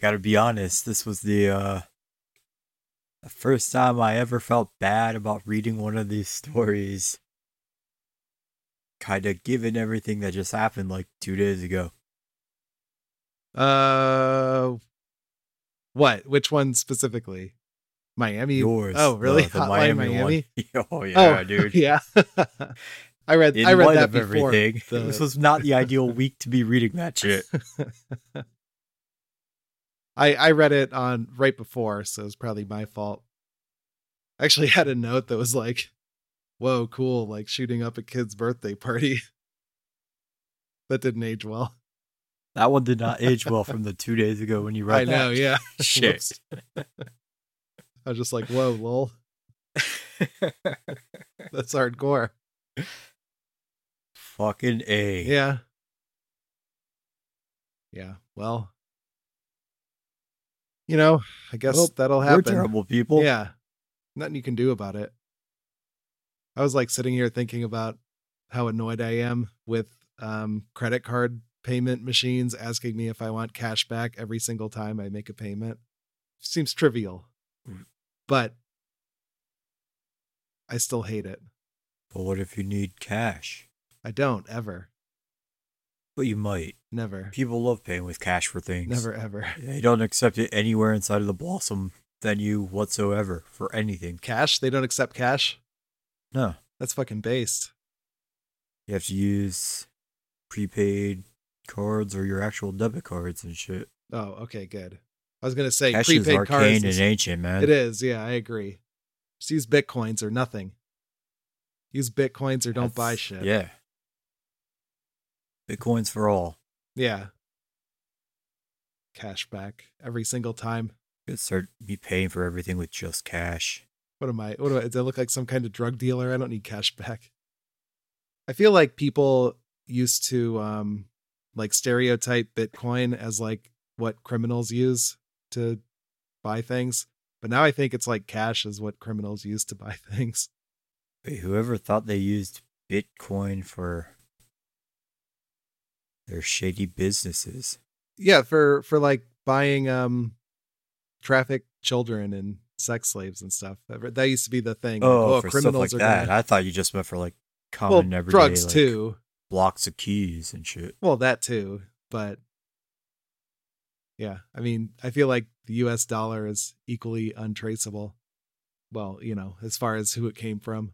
gotta be honest, this was the uh the first time I ever felt bad about reading one of these stories. Kinda given everything that just happened like two days ago. Uh, what? Which one specifically? Miami. Yours. Oh, really? The, the Hotline Miami, Miami. one. oh yeah, oh, dude. Yeah. I read. In I read that before. everything, the- this was not the ideal week to be reading that shit. I I read it on right before, so it's probably my fault. I actually had a note that was like, "Whoa, cool! Like shooting up a kid's birthday party." that didn't age well. That one did not age well from the two days ago when you read I that. know. Yeah. Shit. I was just like, "Whoa, lol." That's hardcore. Fucking A. Yeah. Yeah. Well, you know, I guess Well, that'll We're happen. terrible people. Yeah. Nothing you can do about it. I was like sitting here thinking about how annoyed I am with um, credit card payment machines asking me if I want cash back every single time I make a payment. Seems trivial, Mm. but I still hate it. But what if you need cash? I don't ever, But you might. never, People love paying with cash for things. never, ever. They don't accept it anywhere inside of the Blossom venue whatsoever for anything. Cash? They don't accept cash? No. That's fucking based. You have to use prepaid cards or your actual debit cards and shit. Oh, okay, good. I was gonna say Cash is prepaid cards. arcane is- and ancient, man. It is, yeah, I agree. Just use bitcoins or nothing. Use bitcoins or don't buy shit. Yeah. Bitcoins for all. Yeah. Cash back every single time. Could start me paying for everything with just cash. What am I? What do I? Do I look like some kind of drug dealer? I don't need cash back. I feel like people used to um like stereotype Bitcoin as like what criminals use to buy things, but now I think it's like cash is what criminals use to buy things. Wait, whoever thought they used Bitcoin for their shady businesses? Yeah, for for like buying um traffic children and sex slaves and stuff. That that used to be the thing. like, Oh, for stuff like are that. gonna- I thought you just meant for like well, common everyday drugs like, too. blocks of keys and shit. Well, that too, but yeah, I mean, I feel like the U.S. dollar is equally untraceable. Well, you know, as far as who it came from.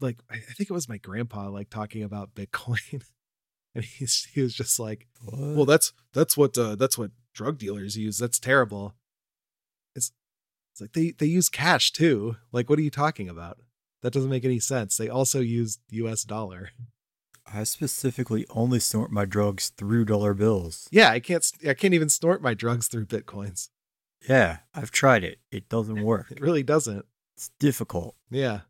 Like, I think it was my grandpa like talking about Bitcoin, and he's he was just like, What? "Well, that's that's what uh, that's what drug dealers use. That's terrible." It's it's like they they use cash too. Like, what are you talking about? That doesn't make any sense. They also use U.S. dollar. I specifically only snort my drugs through dollar bills. Yeah, I can't I can't even snort my drugs through bitcoins. Yeah, I've tried it. It doesn't work. It really doesn't. It's difficult. Yeah.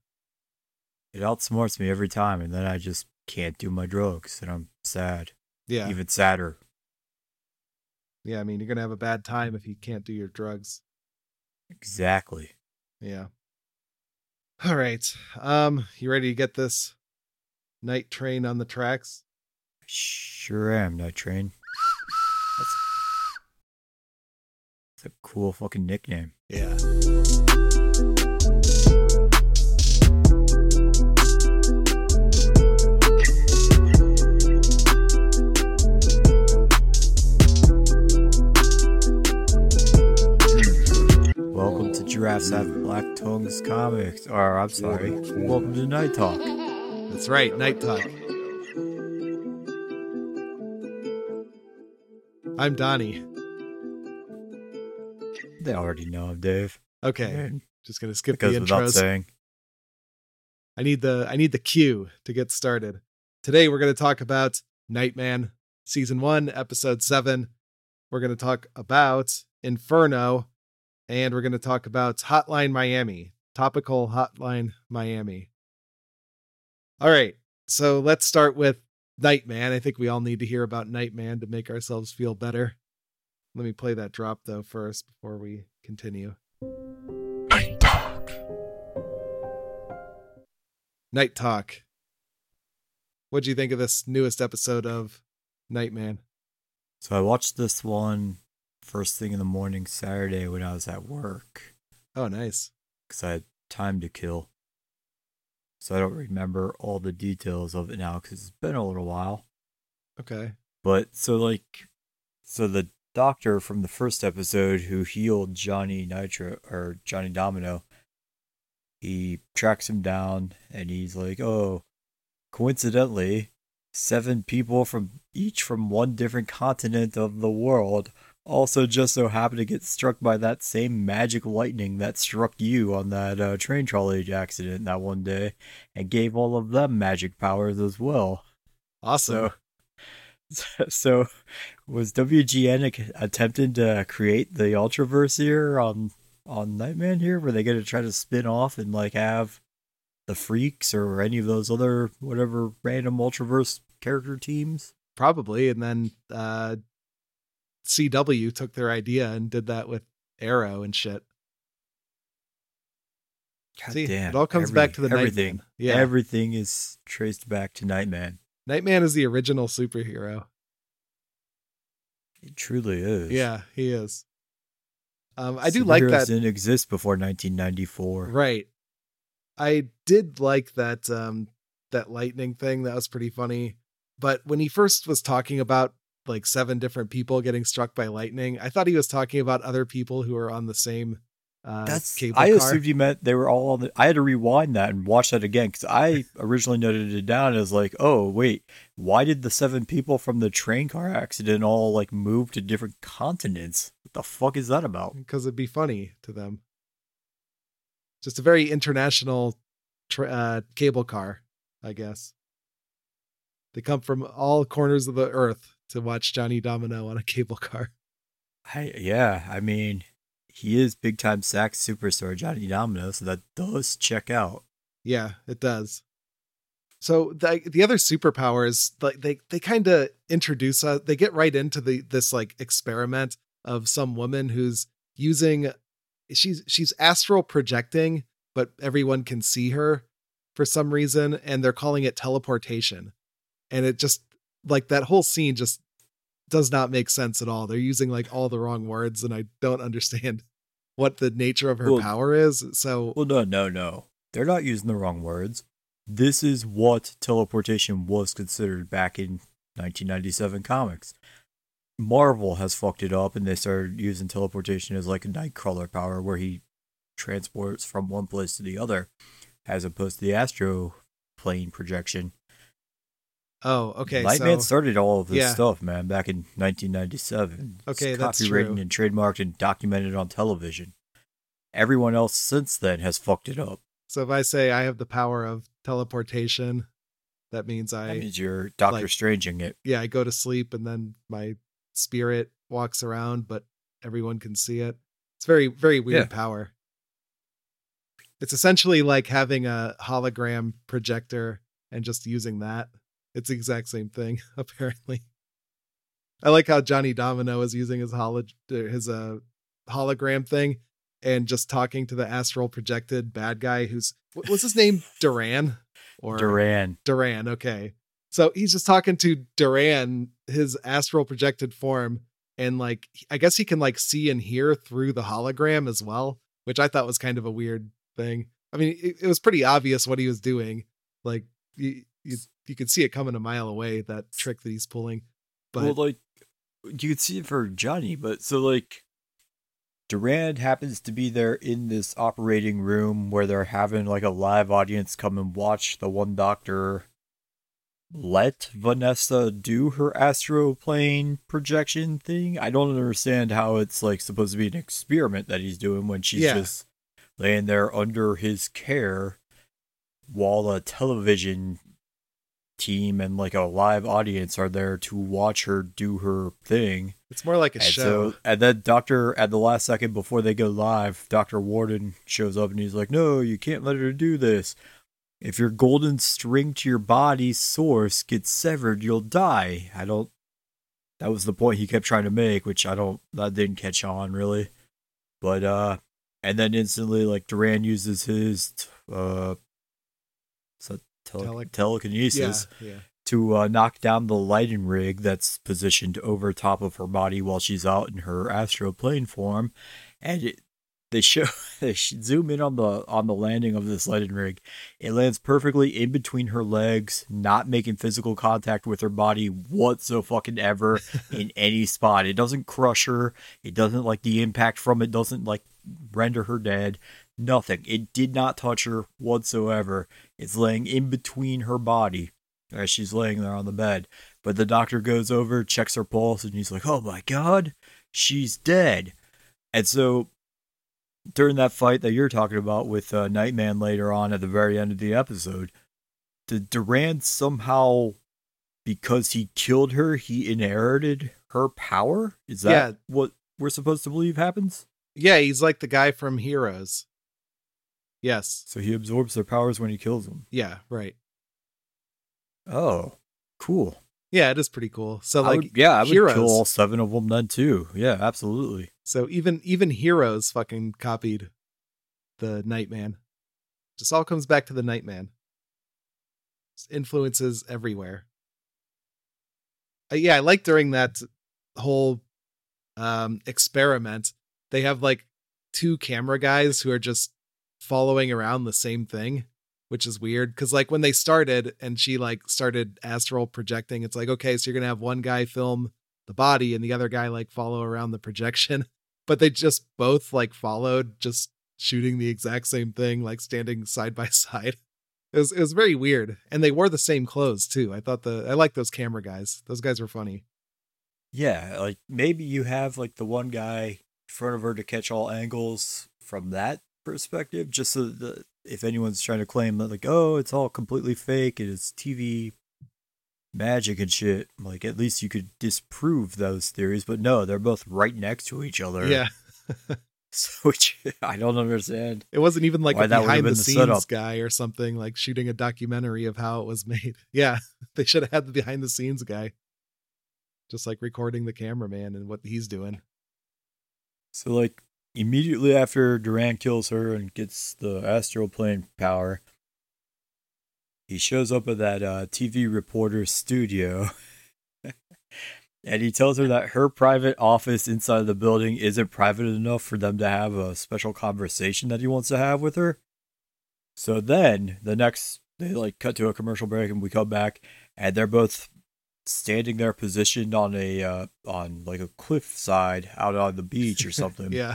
It outsmarts me every time, and then I just can't do my drugs, and I'm sad. Yeah. Even sadder. yeah, I mean, you're going to have a bad time if you can't do your drugs. Exactly. Yeah. All right. Um, you ready to get this night train on the tracks? I sure am, Night Train. That's, that's a cool fucking nickname. Yeah. To Have Black Tongues Comics. Or, I'm sorry. Welcome to Night Talk. That's right. Night talk. I'm Donnie. They already know I'm Dave. Okay. Just going to skip because the without intros. saying, I need the I need the cue to get started. Today we're going to talk about Nightman season 1 episode 7. We're going to talk about Inferno and we're going to talk about Hotline Miami, topical Hotline Miami. All right. So let's start with Nightman. I think we all need to hear about Nightman to make ourselves feel better. Let me play that drop though first before we continue. Night Talk. Night Talk. What do you think of this newest episode of Nightman? So I watched this one first thing in the morning Saturday when I was at work Oh, nice. because I had time to kill. So I don't remember all the details of it now because it's been a little while. Okay. But so like, so the doctor from the first episode who healed Johnny Nitro or Johnny Domino, he tracks him down and he's like, "Oh, coincidentally, seven people from each from one different continent of the world also just so happened to get struck by that same magic lightning that struck you on that uh, train trolley accident that one day and gave all of them magic powers as well." Awesome. So, so was WGN attempting to create the Ultraverse here on on Nightman here? Were they going to try to spin off and like have the Freaks or any of those other whatever random Ultraverse character teams? Probably. And then uh CW took their idea and did that with Arrow and shit. God See, damn, it all comes back to the everything. Nightman. Yeah. Everything is traced back to Nightman. Nightman is the original superhero. It truly is. Yeah, he is. Um, I do like that. Didn't exist before 1994. Right. I did like that um that lightning thing. That was pretty funny. But when he first was talking about like seven different people getting struck by lightning, I thought he was talking about other people who are on the same uh That's cable I car. assumed you meant they were all on the. I had to rewind that and watch that again because I originally noted it down as like, oh wait, why did the seven people from the train car accident all like move to different continents? What the fuck is that about? because it'd be funny to them. Just a very international tra- uh, cable car, I guess. They come from all corners of the earth to watch Johnny Domino on a cable car. I yeah, I mean, he is big time sax superstar Johnny Domino, so that does check out. Yeah, it does. So the the other superpowers, like they they kind of introduce us. They get right into the this like experiment of some woman who's using. She's she's astral projecting, but everyone can see her for some reason, and they're calling it teleportation. And it just like that whole scene just does not make sense at all. They're using like all the wrong words, and I don't understand what the nature of her Well- power is. So Well, no, no, no. They're not using the wrong words. This is what teleportation was considered back in 1997 comics. Marvel has fucked it up and they started using teleportation as like a nightcrawler power where he transports from one place to the other as opposed to the astro plane projection. Oh, okay, Nightman so started all of this yeah. stuff, man, back in 1997. It's Okay, that's copywritten true. and trademarked and documented on television. Everyone else since then has fucked it up. So if I say I have the power of teleportation, that means I That means you're Doctor like- Stranging it. yeah, I go to sleep and then my spirit walks around, but everyone can see it. It's very, very weird power. It's essentially like having a hologram projector and just using that. It's the exact same thing, apparently. I like how Johnny Domino is using his holo his uh hologram thing and just talking to the astral projected bad guy who's what's his name? Duran? Or Duran. Duran, okay. So he's just talking to Duran, his astral projected form, and like I guess he can like see and hear through the hologram as well, which I thought was kind of a weird thing. I mean, it, it was pretty obvious what he was doing. Like you, you, you could see it coming a mile away. That trick that he's pulling. But well, like you could see it for Johnny, but so like Durand happens to be there in this operating room where they're having like a live audience come and watch the one doctor let Vanessa do her astroplane projection thing. I don't understand how it's like supposed to be an experiment that he's doing when she's Yeah. just laying there under his care while a television team and like a live audience are there to watch her do her thing. it's more like a And show. so, and then Doctor, at the last second before they go live, Doctor Walden shows up and he's like, "No, you can't let her do this. If your golden string to your body's source gets severed, you'll die." I don't. That was the point he kept trying to make, which I don't. That didn't catch on really. But uh, and then instantly, like Duran uses his uh, tele- Tele- telekinesis yeah, yeah. to uh, knock down the lighting rig that's positioned over top of her body while she's out in her astral plane form, and it, they show they zoom in on the on the landing of this lighting rig. It lands perfectly in between her legs, not making physical contact with her body whatsoever in any spot. It doesn't crush her. It doesn't like the impact from it doesn't like render her dead. Nothing. It did not touch her whatsoever. It's laying in between her body as she's laying there on the bed. But the doctor goes over, checks her pulse, and he's like, "Oh my god, she's dead." And so during that fight that you're talking about with uh, Nightman later on at the very end of the episode, did Durand somehow, because he killed her, he inherited her power? Is that Yeah. what we're supposed to believe happens? Yeah, he's like the guy from Heroes. Yes. So he absorbs their powers when he kills them. Yeah, right. Oh, cool. Yeah, it is pretty cool. So I like would- yeah, I would Heroes. kill all seven of them then too. Yeah, absolutely. So even even Heroes fucking copied the Nightman. Just all comes back to the Nightman. Just influences everywhere. Uh, yeah, I like during that whole um experiment, they have like two camera guys who are just following around the same thing, which is weird cuz like when they started and she like started astral projecting, it's like okay, so you're to have one guy film the body and the other guy like follow around the projection. But they just both like followed just shooting the exact same thing like standing side by side. It was, it was very weird and they wore the same clothes too. I thought the i like those camera guys. Those guys were funny. Yeah, like maybe you have like the one guy in front of her to catch all angles from that perspective, just so that if anyone's trying to claim that like, oh, it's all completely fake, and it is TV magic and shit, like at least you could disprove those theories. But no, they're both right next to each other. yeah So which I don't understand. it wasn't even like a behind the the scenes setup. guy or something like shooting a documentary of how it was made yeah they should have had the behind the scenes guy just like recording the cameraman and what he's doing So like immediately after Duran kills her and gets the astral plane power, he shows up at that uh, TV reporter's studio. and he tells her that her private office inside the building isn't private enough for them to have a special conversation that he wants to have with her. So then the next they like cut to a commercial break and we come back and they're both standing there positioned on a uh, on like a cliff side out on the beach or something. yeah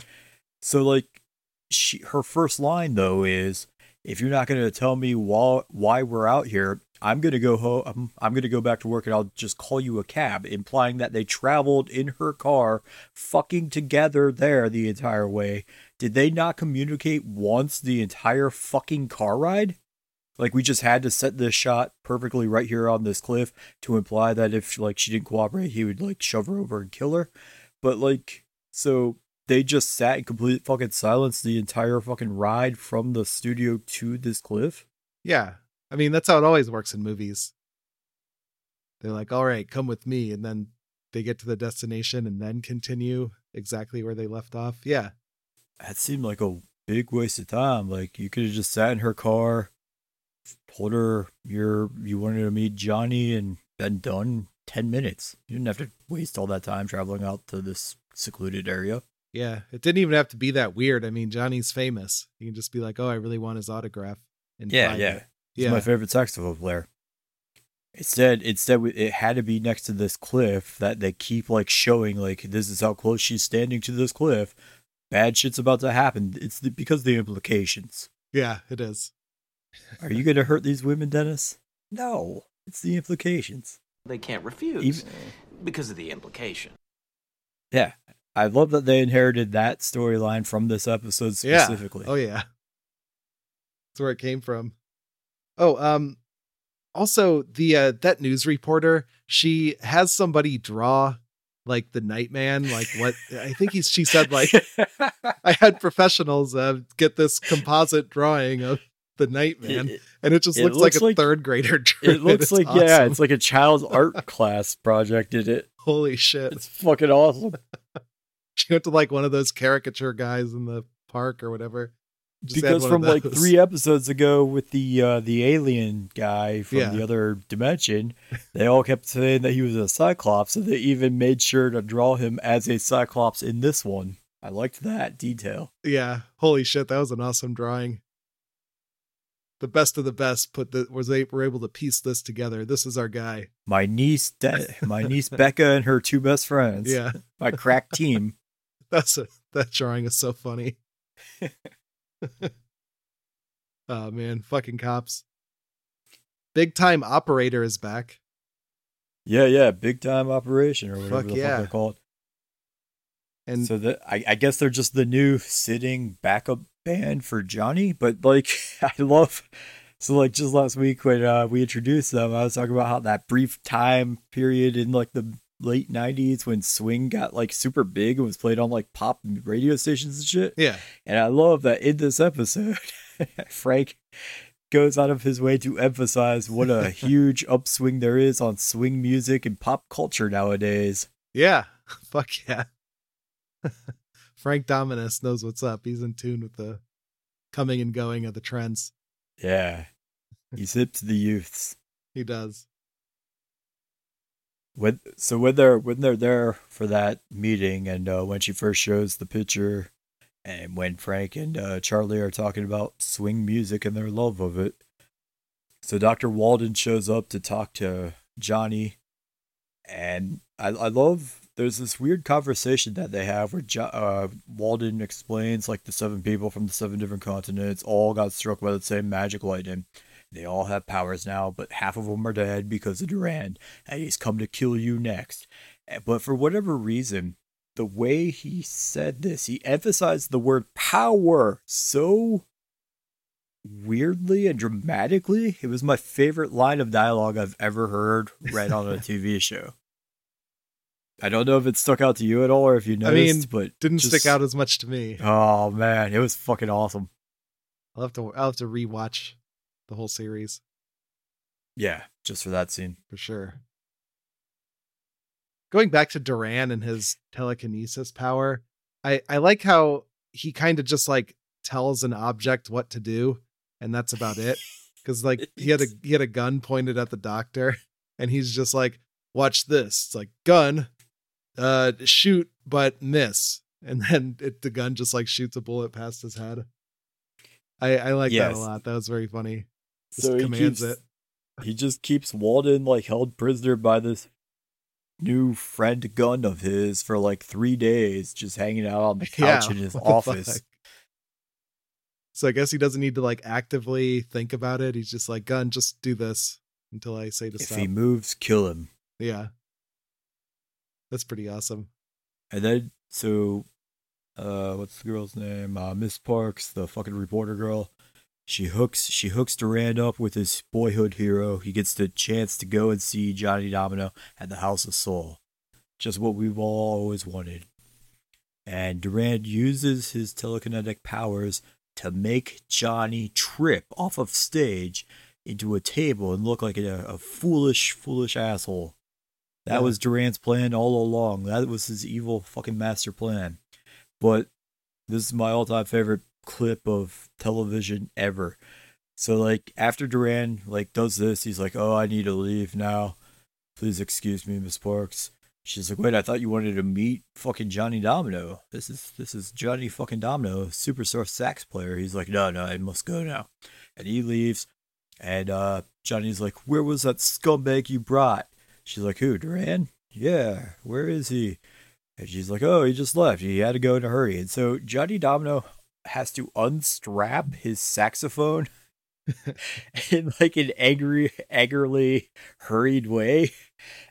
So like she her first line though is if you're not going to tell me why why we're out here, I'm going to go home um, I'm, I'm going to go back to work and I'll just call you a cab, implying that they traveled in her car fucking together there the entire way. Did they not communicate once the entire fucking car ride? Like we just had to set this shot perfectly right here on this cliff to imply that if like she didn't cooperate, he would like shove her over and kill her. But like so they just sat in complete fucking silence the entire fucking ride from the studio to this cliff. Yeah. I mean, that's how it always works in movies. They're like, all right, come with me. And then they get to the destination and then continue exactly where they left off. Yeah. That seemed like a big waste of time. Like you could have just sat in her car, told her you're you wanted to meet Johnny and been done ten minutes. You didn't have to waste all that time traveling out to this secluded area. Yeah. It didn't even have to be that weird. I mean, Johnny's famous. You can just be like, oh, I really want his autograph. And Yeah, yeah. it. He's Yeah. my favorite saxophone player. Instead, instead, it had to be next to this cliff that they keep like showing, like this is how close she's standing to this cliff. Bad shit's about to happen. It's the, because of the implications. yeah, it is. Are you going to hurt these women, Dennis? No, it's the implications. They can't refuse Even- because of the implication. Yeah, I love that they inherited that storyline from this episode Yeah. specifically. Oh yeah. That's where it came from. Oh, um also the uh that news reporter, she has somebody draw like the Nightman, like what I think he's she said like I had professionals uh, get this composite drawing of the Nightman It, and it just it looks, looks like a like- third grader drew it looks It's like yeah, it's like a child's art class project. Did it? holy shit. It's fucking awesome. She went to like one of those caricature guys in the park or whatever. Just because from like three episodes ago with the uh, the alien guy from Yeah. the other dimension, they all kept saying that he was a Cyclops, so they even made sure to draw him as a Cyclops in this one. I liked that detail. Yeah, holy shit, that was an awesome drawing. The best of the best put the was they were able to piece this together. This is our guy. My niece, De- my niece Becca, and her two best friends. Yeah, my crack team. That's a that drawing is so funny. oh man, fucking cops. Big time operator is back. Yeah, yeah, big time operation or whatever Fuck the yeah. fuck they call it. And so that I, I guess they're just the new sitting backup band for Johnny. But like I love so like just last week when uh, we introduced them, I was talking about how that brief time period in like the late nineties when swing got like super big and was played on like pop radio stations and shit. yeah, And I love that in this episode, Frank goes out of his way to emphasize what a huge upswing there is on swing music and pop culture nowadays. yeah, fuck yeah. Frank Dominus knows what's up. He's in tune with the coming and going of the trends. Yeah. He's hip to the youths. He does. When so when they're when they're there for that meeting and uh, when she first shows the picture and when Frank and uh, Charlie are talking about swing music and their love of it. So Dr. Walden shows up to talk to Johnny and I I love there's this weird conversation that they have where jo- uh, Walden explains like the seven people from the seven different continents all got struck by the same magic lightning. They all have powers now, but half of them are dead because of Durand, and he's come to kill you next. Eh, But for whatever reason, the way he said this, he emphasized the word power so weirdly and dramatically. It was my favorite line of dialogue I've ever heard read on a TV show. I don't know if it stuck out to you at all or if you noticed, I mean, but Didn't just- stick out as much to me. Oh man, it was fucking awesome. I'll have to I'll have to rewatch the whole series Yeah, just for that scene. for sure. Going back to Duran and his telekinesis power, I I like how he kind of just like tells an object what to do, and that's about it. Because like he had a he had a gun pointed at the doctor, and he's just like, "Watch this." It's like gun, uh, shoot but miss, and then it, the gun just like shoots a bullet past his head. I I like that a lot. That was very funny. So he commands keeps, it. he just keeps Walden like held prisoner by this new friend gun of his for like three days, just hanging out on the couch in his office. So I guess he doesn't need to like actively think about it. He's just like, gun, just do this until I say to If stop. If he moves, kill him. yeah. That's pretty awesome. And then so uh what's the girl's name? Uh Miss Parks, the fucking reporter girl. She hooks she hooks Durand up with his boyhood hero. He gets the chance to go and see Johnny Domino at the House of Soul. Just what we've all always wanted. And Durand uses his telekinetic powers to make Johnny trip off of stage into a table and look like a, a foolish, foolish asshole. That Yeah. was Durand's plan all along. That was his evil fucking master plan. But this is my all-time favorite clip of television ever. So like after Duran like does this, he's like, "Oh, I need to leave now. Please excuse me, Miss Parks." She's like, "Wait, I thought you wanted to meet fucking Johnny Domino. This is this is Johnny fucking Domino, superstar sax player." He's like, "No, no, I must go now." And he leaves. And uh Johnny's like, "Where was that scumbag you brought?" She's like, "Who, Duran?" "Yeah, where is he?" And she's like, "Oh, he just left. He had to go in a hurry." And so Johnny Domino has to unstrap his saxophone in like an angry, angrily hurried way.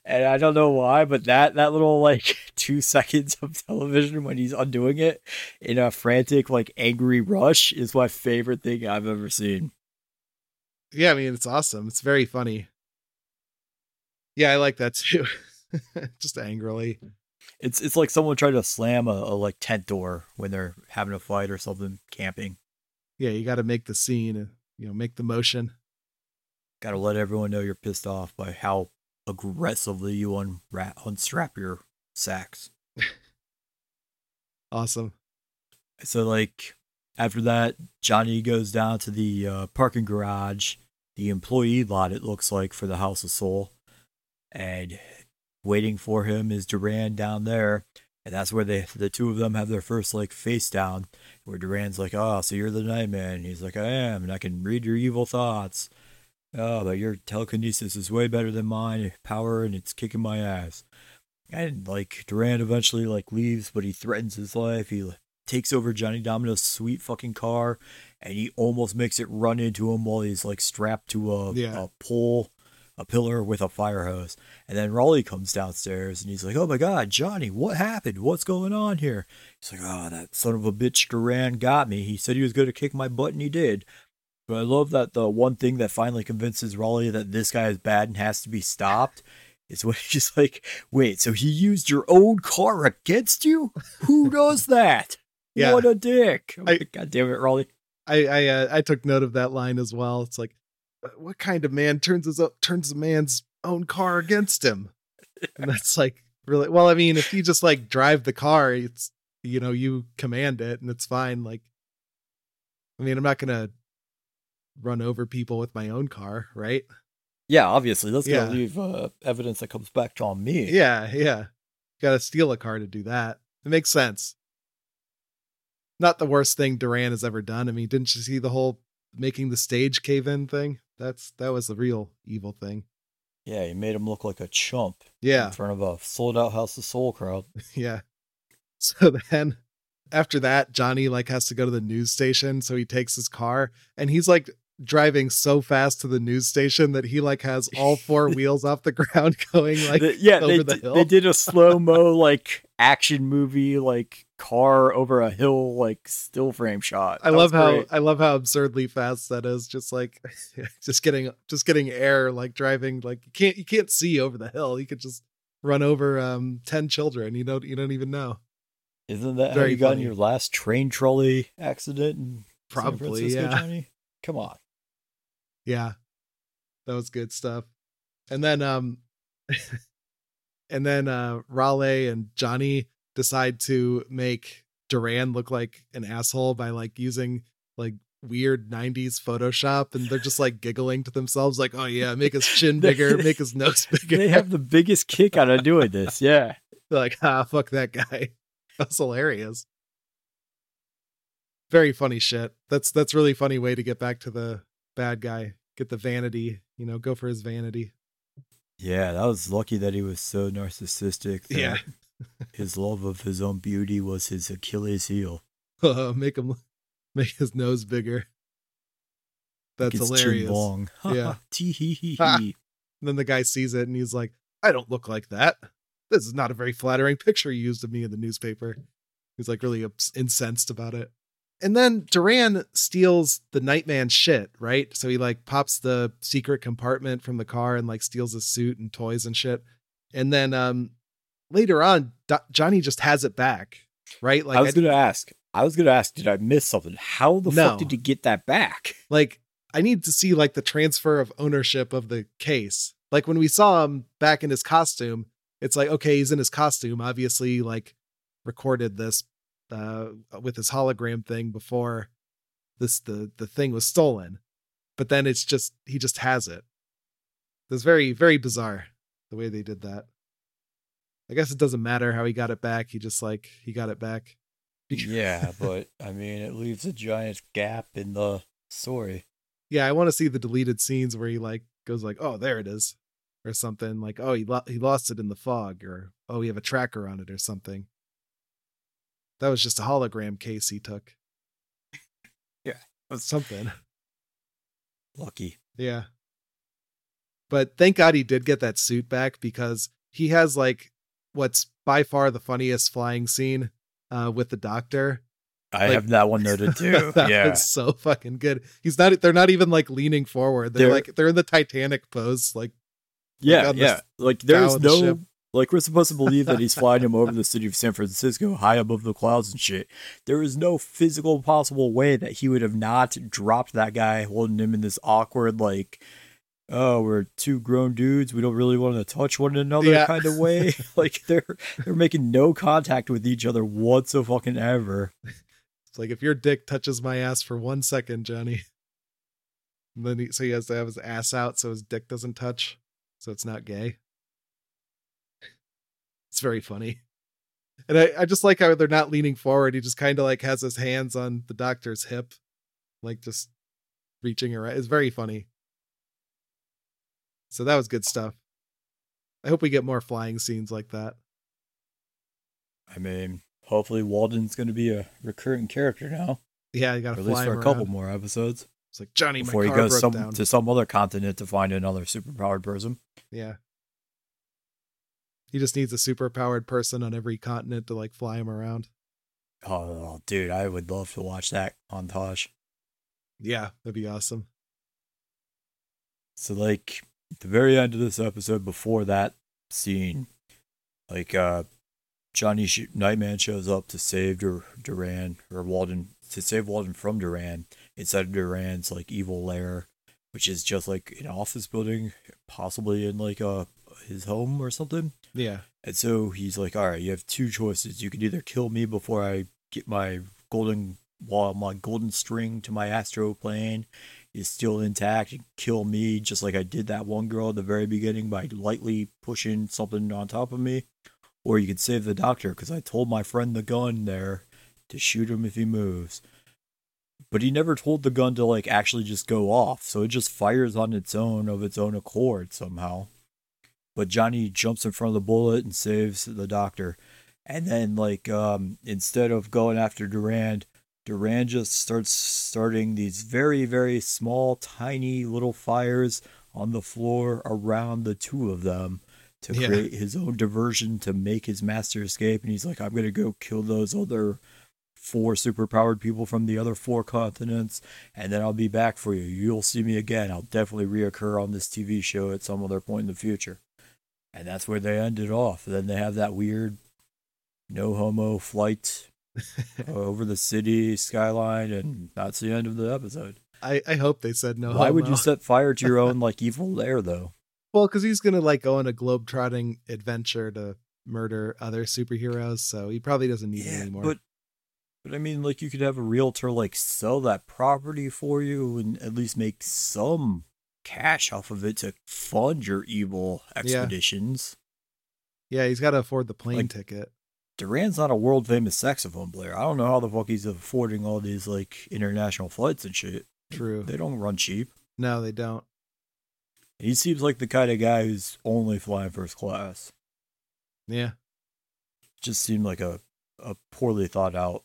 And I don't know why, but that that little like two seconds of television when he's undoing it in a frantic, like angry rush is my favorite thing I've ever seen. Yeah, I mean it's awesome. It's very funny. Yeah, I like that too. just angrily. It's it's like someone trying to slam a, a like tent door when they're having a fight or something, camping. Yeah, you got to make the scene, you know, make the motion. Gotta let everyone know you're pissed off by how aggressively you unwrap, unstrap your sax. Awesome. So like after that, Johnny goes down to the uh, parking garage, the employee lot, it looks like, for the House of Soul. And waiting for him is Duran down there. And that's where they, the two of them have their first like face down, where Duran's like, "Oh, so you're the Nightman?" And he's like, "I am, and I can read your evil thoughts." Oh, but your telekinesis is way better than mine power, and it's kicking my ass. And like Duran eventually like leaves, but he threatens his life. He takes over Johnny Domino's sweet fucking car, and he almost makes it run into him while he's like strapped to a, Yeah. a pole, a pillar with a fire hose. And then Raleigh comes downstairs and he's like, "Oh my god, Johnny, what happened? What's going on here?" He's like, "Oh, that son of a bitch Duran got me. He said he was going to kick my butt, and he did." But I love that the one thing that finally convinces Raleigh that this guy is bad and has to be stopped is when he's like, "Wait, so he used your own car against you? Who does that? Yeah. What a dick!" I'm God damn it, Raleigh. I I uh, I took note of that line as well. It's like, "What- kind of man turns his turns a man's own car against him? And that's like really well. I mean, if you just like drive the car, it's you know you command it and it's fine. Like, I mean, I'm not gonna run over people with my own car, right? Yeah, obviously, that's Yeah. gonna leave uh, evidence that comes back on me. Yeah, yeah. Got to steal a car to do that. It makes sense. Not the worst thing Duran has ever done. I mean, didn't you see the whole making the stage cave in thing? That's that was the real evil thing. Yeah, he made him look like a chump Yeah, in front of a sold out House of Soul crowd. yeah. So then after that, Johnny like has to go to the news station, so he takes his car and he's like driving so fast to the news station that he like has all four wheels off the ground going like yeah, over they, the hill. they did a slow mo like action movie like car over a hill like still frame shot. I That love how. I love how absurdly fast that is. Just like just getting just getting air, like driving like you can't you can't see over the hill. You could just run over um ten children. You don't you don't even know. Isn't that how very you got in your last train trolley accident? In Probably, Francisco, yeah. Johnny? Come on. Yeah. That was good stuff. And then um and then uh Raleigh and Johnny decide to make Duran look like an asshole by like using like weird 90s Photoshop and they're just like giggling to themselves like, "Oh yeah, make his chin bigger, make his nose bigger." They have the biggest kick out of doing this. Yeah. They're like, ah, fuck that guy. That's hilarious. Very funny shit. That's that's really funny way to get back to the bad guy. Get the vanity, you know, go for his vanity. Yeah, that was lucky that he was so narcissistic. That Yeah. His love of his own beauty was his Achilles heel. make him make his nose bigger. That's hilarious. long. Yeah. Then the guy sees it and he's like, I don't look like that. This is not a very flattering picture you used of me in the newspaper. He's like really incensed about it. And then Duran steals the Nightman shit, right? So he like pops the secret compartment from the car and like steals his suit and toys and shit. And then um later on, Do- Johnny just has it back, right? Like I was gonna ask. I was gonna ask, did I miss something? How the No. fuck did you get that back? like I need to see like the transfer of ownership of the case. Like when we saw him back in his costume, it's like okay, he's in his costume. Obviously, like recorded this uh with his hologram thing before this the the thing was stolen. But then it's just he just has it. It's very very bizarre the way they did that. I guess it doesn't matter how he got it back. He just like he got it back. yeah, but I mean, it leaves a giant gap in the story. yeah, I want to see the deleted scenes where he like goes like, "Oh, there it is," or something like, "Oh, he lo- he lost it in the fog," or "Oh, we have a tracker on it," or something. That was just a hologram case he took. Yeah. something. Lucky. Yeah. But thank God he did get that suit back because he has like what's by far the funniest flying scene uh, with the doctor. I Like- have that one noted too. that yeah. was so fucking good. He's not. They're not even like leaning forward. They're, They're- like they're in the Titanic pose. Like Yeah, the yeah. Like there's the no like we're supposed to believe that he's flying him over the city of San Francisco, high above the clouds and shit. There is no physical possible way that he would have not dropped that guy, holding him in this awkward like, oh, we're two grown dudes, we don't really want to touch one another Yeah. kind of way. like they're they're making no contact with each other whatsoever. It's like if your dick touches my ass for one second, Johnny. And then he, so he has to have his ass out so his dick doesn't touch, so it's not gay. It's very funny. And I, I just like how they're not leaning forward. He just kind of like has his hands on the doctor's hip, like just reaching around. It's very funny. So that was good stuff. I hope we get more flying scenes like that. I mean, hopefully Walden's going to be a recurring character now, Yeah, you got to at fly least for a couple around. more episodes It's like Johnny, before he goes some down. to some other continent to find another superpowered person. Yeah. He just needs a superpowered person on every continent to like fly him around. Oh, dude, I would love to watch that montage. Yeah, that'd be awesome. So like the very end of this episode before that scene, like uh Johnny Sh- Nightman shows up to save Dur- Duran or Walden to save Walden from Duran inside of Duran's like evil lair, which is just like an office building, possibly in like uh his home or something. Yeah. And so he's like, all right, you have two choices. You can either kill me before I get my golden while my golden string to my astro plane is still intact and kill me just like I did that one girl at the very beginning by lightly pushing something on top of me. Or you can save the doctor because I told my friend the gun there to shoot him if he moves. But he never told the gun to like actually just go off, so it just fires on its own of its own accord somehow but Johnny jumps in front of the bullet and saves the doctor. And then, like, um, instead of going after Durand, Durand just starts starting these very, very small, tiny little fires on the floor around the two of them to Yeah. create his own diversion to make his master escape. And he's like, I'm going to go kill those other four superpowered people from the other four continents, and then I'll be back for you. You'll see me again. I'll definitely reoccur on this TV show at some other point in the future. And that's where they ended off. Then they have that weird no homo flight Uh, over the city skyline, and that's the end of the episode. I, I hope they said no. Why would you set fire to your own like evil lair though? Well, because he's gonna like go on a globe-trotting adventure to murder other superheroes, so he probably doesn't need it anymore. but but I mean, like you could have a realtor like sell that property for you and at least make some cash off of it to fund your evil expeditions. yeah, he's got to afford the plane Like- ticket. Duran's not a world famous saxophone player. I don't know how the fuck he's affording all these like international flights and shit. True. They don't run cheap. No, they don't. He seems like the kind of guy who's only flying first class. Yeah. Just seemed like a, a poorly thought out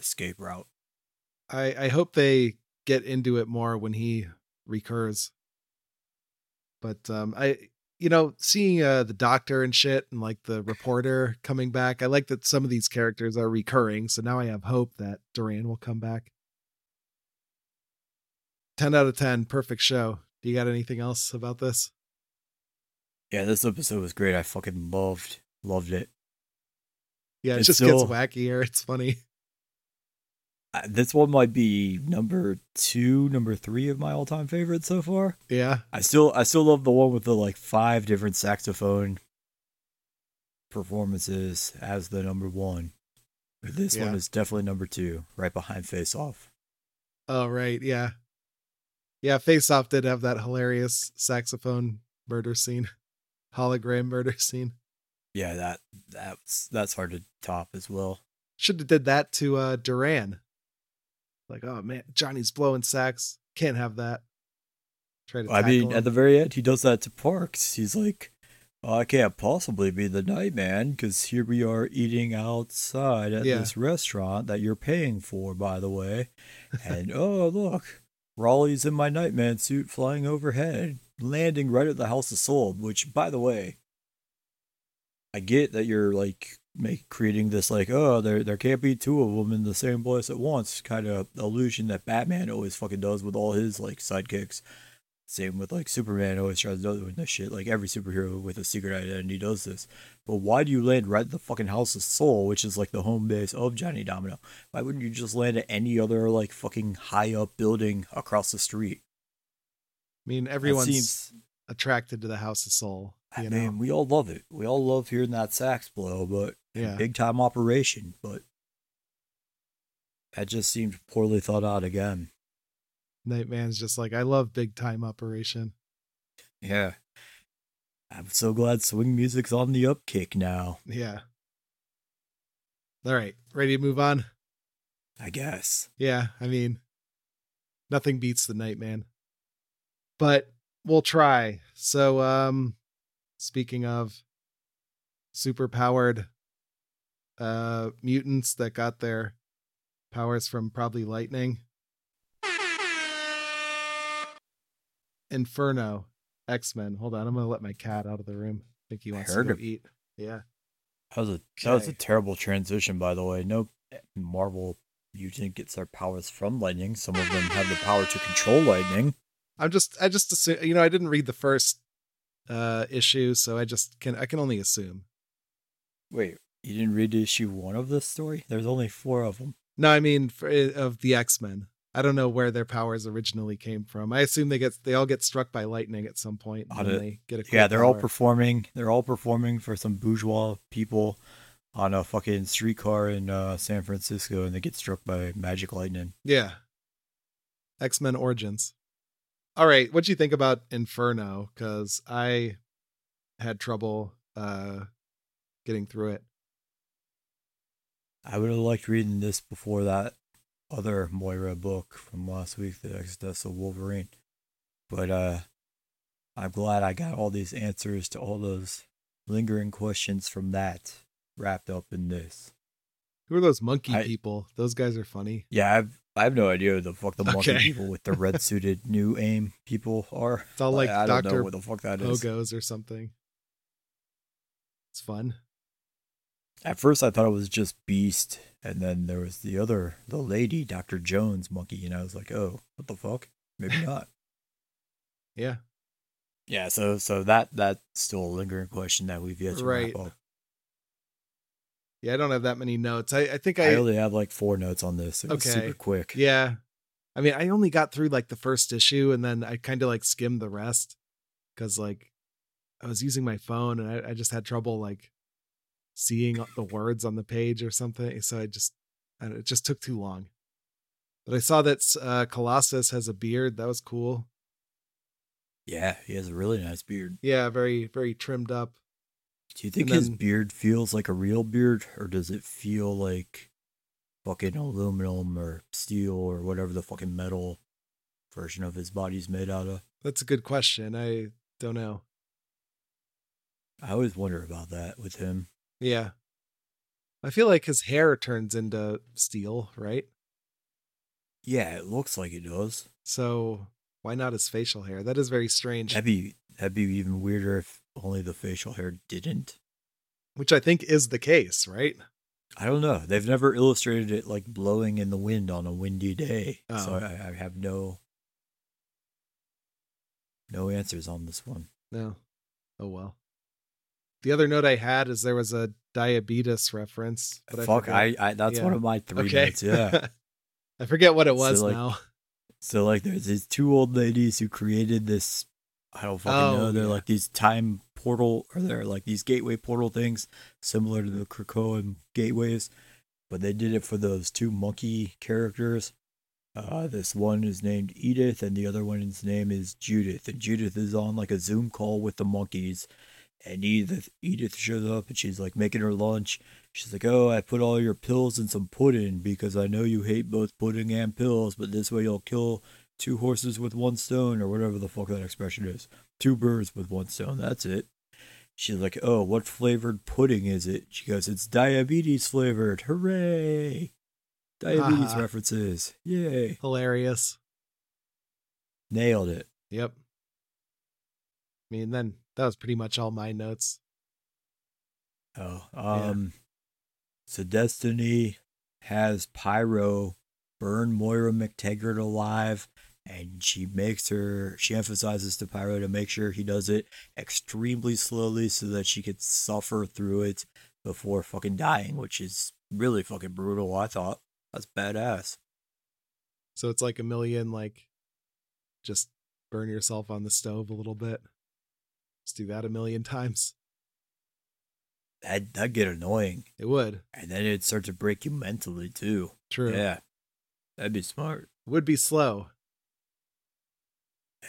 escape route. I I hope they get into it more when he recurs. But um I you know, seeing uh the doctor and shit and like the reporter coming back, I like that some of these characters are recurring, so now I have hope that Duran will come back. 10 out of 10, perfect show. Do you got anything else about this? Yeah, this episode was great. I fucking loved loved it. Yeah, it It's just still- gets wackier. It's funny. This one might be number two, number three of my all time favorites so far. Yeah. I still I still love the one with the like five different saxophone performances as the number one. But this one is definitely number two, right behind Face Off. Oh right, yeah. Yeah, Face Off did have that hilarious saxophone murder scene. Hologram murder scene. Yeah, that that's that's hard to top as well. Should have did that to uh Duran. Like, oh man, Johnny's blowing sax. Can't have that. Try to I mean, him. at the very end, he does that to Parks. He's like, oh, "I can't possibly be the Nightman because here we are eating outside at Yeah. this restaurant that you're paying for, by the way." And oh, look, Raleigh's in my Nightman suit, flying overhead, landing right at the House of Soul. Which, by the way, I get that you're like make creating this like, oh, there there can't be two of them in the same place at once, kind of illusion that Batman always fucking does with all his like sidekicks. Same with like Superman always tries to do this shit. Like every superhero with a secret identity does this. But why do you land right at the fucking House of Soul, which is like the home base of Johnny Domino? Why wouldn't you just land at any other like fucking high up building across the street? I mean, everyone's seems. Attracted to the House of Soul. I You mean, we all love it. We all love hearing that sax blow, but Yeah. big time operation. But that just seemed poorly thought out again. Nightman's just like, I love big time operation. Yeah. I'm so glad swing music's on the upkick now, Yeah. All right, ready to move on? I guess. Yeah, I mean, nothing beats the Nightman. But we'll try. So, um, speaking of super powered uh mutants that got their powers from probably lightning. Inferno, X-Men. Hold on, I'm gonna let my cat out of the room. I think he wants to go him. eat. Yeah. That was a that was a terrible transition, by the way. No Marvel mutant gets their powers from lightning. Some of them have the power to control lightning. I'm just I just assume you know I didn't read the first uh issue, so I just can I can only assume. Wait, you didn't read issue one of this story? There's only four of them. No, I mean for, eh, of the X Men. I don't know where their powers originally came from. I assume they get they all get struck by lightning at some point. And they get a Yeah, they're all performing. They're all performing for some bourgeois people on a fucking streetcar in uh, San Francisco, and they get struck by magic lightning. yeah. X Men Origins. All right, what do you think about Inferno? Because I had trouble uh getting through it. I would have liked reading this before that other Moira book from last week, The X Deaths of Wolverine. But uh I'm glad I got all these answers to all those lingering questions from that wrapped up in this. Who are those monkey I- people? Those guys are funny. Yeah, I've I have no idea who the fuck the monkey Okay. people with the red suited new aim people are. It's all like I don't know Dr. what the fuck that is. Pogos or something. It's fun. At first, I thought it was just Beast, and then there was the other, the lady, Doctor Jones monkey, and I was like, oh, what the fuck? Maybe not. Yeah. yeah, so so that that's still a lingering question that we've yet to Right. wrap up. Yeah, I don't have that many notes. I, I think I, I, only have like four notes on this. It was Okay. super quick. yeah. I mean, I only got through like the first issue and then I kind of like skimmed the rest because like I was using my phone and I, I just had trouble like seeing the words on the page or something. So I just, I it just took too long. But I saw that uh, Colossus has a beard. That was cool. Yeah, he has a really nice beard. Yeah, very, very trimmed up. Do you think And his then- beard feels like a real beard, or does it feel like fucking aluminum or steel or whatever the fucking metal version of his body's made out of? That's a good question. I don't know. I always wonder about that with him. Yeah. I feel like his hair turns into steel, right? Yeah, it looks like it does. So why not his facial hair? That is very strange. That'd be that'd be even weirder if only the facial hair didn't. Which I think is the case, right? I don't know. They've never illustrated it like blowing in the wind on a windy day, so Oh. I, I have no no answers on this one. No. Oh well. The other note I had is there was a diabetes reference. But I Fuck, forget- I, I that's Yeah. one of my three okay. notes. Yeah. I forget what it So, was like, now. So like there's these two old ladies who created this I don't fucking Oh, know. They're yeah. like these time portal or they're like these gateway portal things similar to the Krakoan gateways. But they did it for those two monkey characters. Uh this one is named Edith and the other one's name is Judith. And Judith is on like a Zoom call with the monkeys. And Edith Edith shows up and she's like making her lunch. She's like, "Oh, I put all your pills in some pudding because I know you hate both pudding and pills, but this way you'll kill two horses with one stone or whatever the fuck that expression is. Two birds with one stone. That's it." She's like, "Oh, what flavored pudding is it?" She goes, "It's diabetes flavored. Hooray!" Diabetes Haha. references. Yay. Hilarious. Nailed it. Yep. I mean, then that was pretty much all my notes. Oh, um, so Destiny has Pyro burn Moira MacTaggert alive, and she makes her, she emphasizes to Pyro to make sure he does it extremely slowly so that she could suffer through it before fucking dying, which is really fucking brutal, I thought. That's badass. So it's like a million, like, just burn yourself on the stove a little bit. Just do that a million times. That, that'd get annoying. It would. And then it'd start to break you mentally, too. True. Yeah. That'd be smart. Would be slow.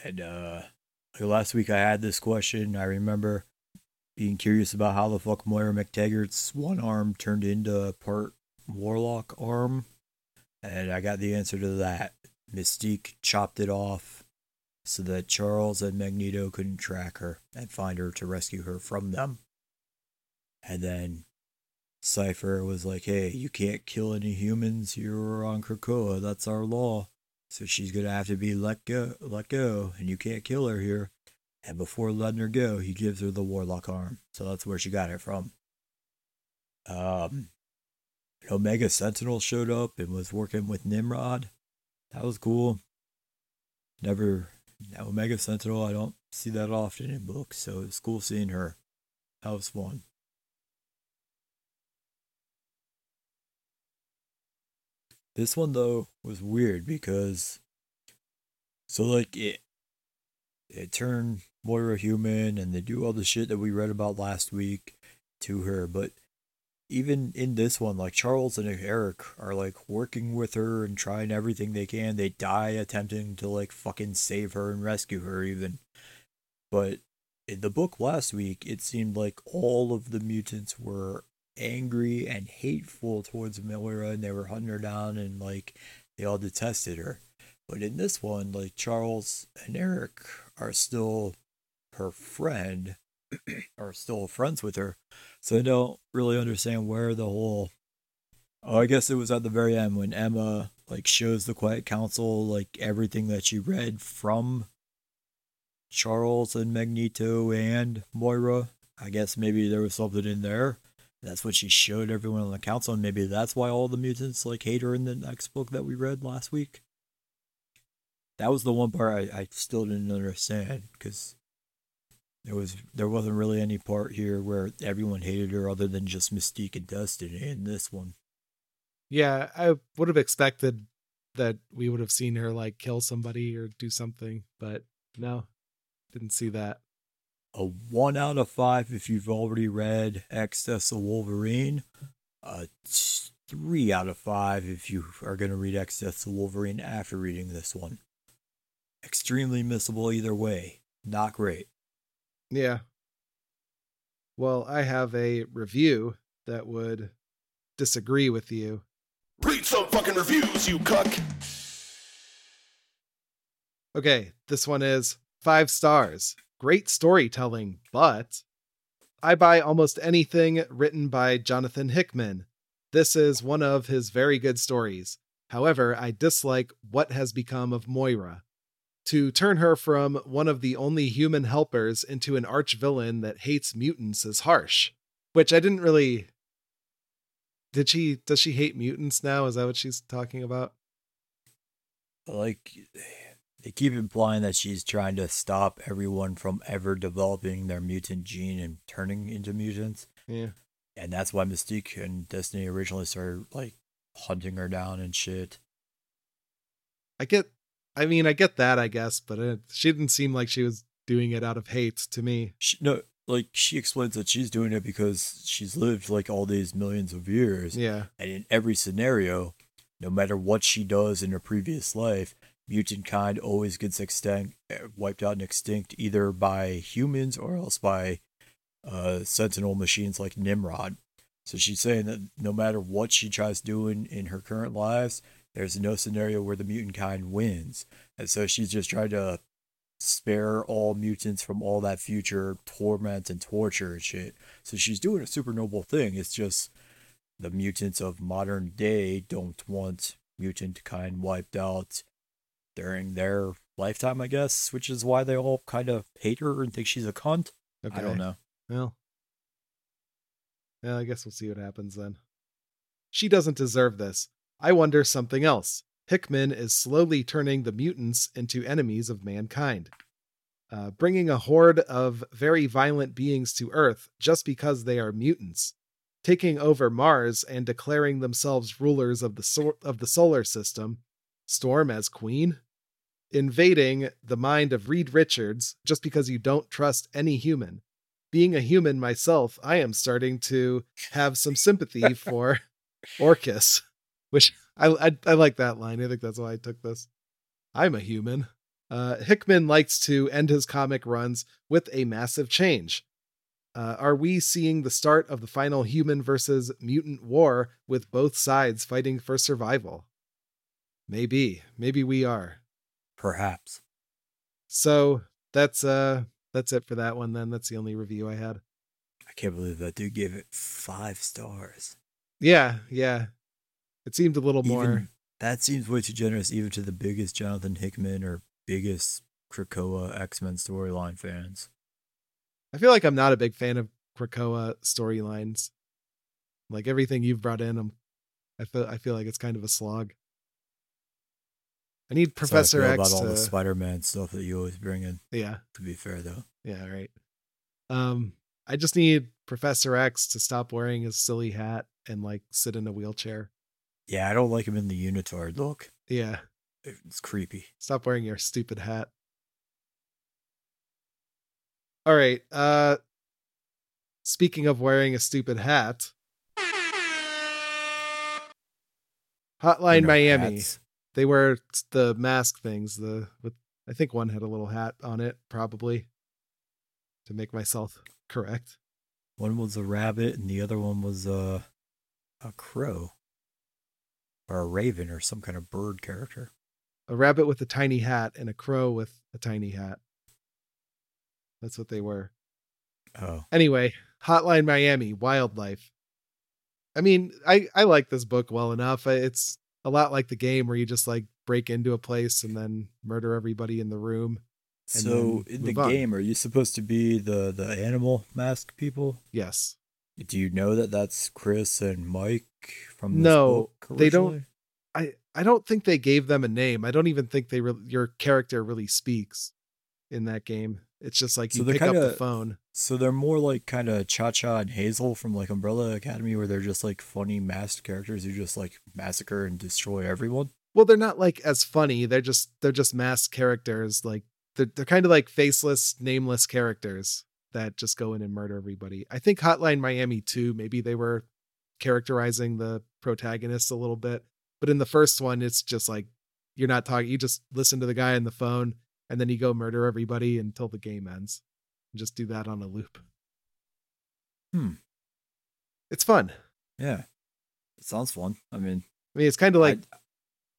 And uh like last week I had this question. I remember being curious about how the fuck Moira MacTaggert's one arm turned into a part warlock arm. And I got the answer to that. Mystique chopped it off so that Charles and Magneto couldn't track her and find her to rescue her from them. And then Cypher was like, hey, you can't kill any humans. You're on Krakoa. That's our law. So she's gonna have to be let go let go, and you can't kill her here. And before letting her go, he gives her the warlock arm. So that's where she got it from. Um Omega Sentinel showed up and was working with Nimrod. That was cool. Never Omega Sentinel, I don't see that often in books, so it's cool seeing her. That was fun. This one though was weird because so like it it turned Moira human and they do all the shit that we read about last week to her, but even in this one, like Charles and Eric are like working with her and trying everything they can. They die attempting to like fucking save her and rescue her, even. But in the book last week, it seemed like all of the mutants were angry and hateful towards Moira and they were hunting her down and like they all detested her. But in this one, like Charles and Eric are still her friend, are still friends with her. So I don't really understand where the whole. Oh, I guess it was at the very end when Emma like shows the Quiet Council like everything that she read from Charles and Magneto and Moira. I guess maybe there was something in there. That's what she showed everyone on the council, and maybe that's why all the mutants like hate her in the next book that we read last week. That was the one part I, I still didn't understand because there was there wasn't really any part here where everyone hated her other than just Mystique and Destiny in this one. Yeah, I would have expected that we would have seen her like kill somebody or do something, but no, didn't see that. A one out of five if you've already read X Deaths of Wolverine. A three out of five if you are going to read X Deaths of Wolverine after reading this one. Extremely missable either way. Not great. Yeah. Well, I have a review that would disagree with you. Read some fucking reviews, you cuck. Okay, this one is five stars. Great storytelling, but I buy almost anything written by Jonathan Hickman. This is one of his very good stories. However, I dislike what has become of Moira. To turn her from one of the only human helpers into an arch villain that hates mutants is harsh. Which I didn't really. Did she? Does she hate mutants now? Is that what she's talking about? Like, they keep implying that she's trying to stop everyone from ever developing their mutant gene and turning into mutants. Yeah. And that's why Mystique and Destiny originally started, like, hunting her down and shit. I get I mean, I get that, I guess, but it, she didn't seem like she was doing it out of hate to me. She, no, like she explains that she's doing it because she's lived like all these millions of years. Yeah. And in every scenario, no matter what she does in her previous life, mutant kind always gets extinct, wiped out and extinct either by humans or else by uh, sentinel machines like Nimrod. So she's saying that no matter what she tries doing in her current lives, there's no scenario where the mutant kind wins. And so she's just trying to spare all mutants from all that future torment and torture and shit. So she's doing a super noble thing. It's just the mutants of modern day don't want mutant kind wiped out during their lifetime, I guess, which is why they all kind of hate her and think she's a cunt. Okay. I don't know. Well, yeah, I guess we'll see what happens then. She doesn't deserve this. I wonder something else. Hickman is slowly turning the mutants into enemies of mankind, uh, bringing a horde of very violent beings to Earth just because they are mutants, taking over Mars and declaring themselves rulers of the so- of the solar system. Storm as queen, invading the mind of Reed Richards just because you don't trust any human. Being a human myself, I am starting to have some sympathy for Orchis which I, I I like that line. I think that's why I took this. I'm a human. Uh, Hickman likes to end his comic runs with a massive change. Uh, are we seeing the start of the final human versus mutant war with both sides fighting for survival? Maybe, maybe we are. Perhaps. So that's uh that's it for that one. Then that's the only review I had. I can't believe that dude gave it five stars. Yeah, yeah. It seemed a little more. That seems way too generous, even to the biggest Jonathan Hickman or biggest Krakoa X Men storyline fans. I feel like I'm not a big fan of Krakoa storylines. Like everything you've brought in, I'm, I feel I feel like it's kind of a slog. I need That's how I Professor feel X about all the Spider-Man stuff that you always bring in. yeah, To be fair, though, yeah, right. Um, I just need Professor X to stop wearing his silly hat and like sit in a wheelchair. yeah, I don't like him in the unitard look. Yeah, It's creepy. stop wearing your stupid hat. All right. Uh, speaking of wearing a stupid hat, Hotline You know, Miami. hats. They wear the mask things. The with I think one had a little hat on it, probably to make myself correct. One was a rabbit, and the other one was uh, a crow, or a raven, or some kind of bird character. A rabbit with a tiny hat and a crow with a tiny hat. That's what they were. Oh, Anyway, Hotline Miami, Wildlife. I mean, I I like this book well enough. It's a lot like the game where you just like break into a place and then murder everybody in the room. So in the on. game, are you supposed to be the the animal mask people? Yes. Do you know that that's Chris and Mike from No, book they don't- I I don't think they gave them a name. I don't even think they re- your character really speaks in that game. It's just like So you pick up the phone. So they're more like kind of Cha Cha and Hazel from like Umbrella Academy, where they're just like funny masked characters who just like massacre and destroy everyone. Well, they're not like as funny. They're just they're just masked characters. Like they're they're kind of like faceless, nameless characters that just go in and murder everybody. I think Hotline Miami too. Maybe they were characterizing the protagonists a little bit, but in the first one, it's just like you're not talking. You just listen to the guy on the phone, and then you go murder everybody until the game ends. And just do that on a loop. Hmm. It's fun. Yeah, it sounds fun. I mean, I mean, it's kind of like I-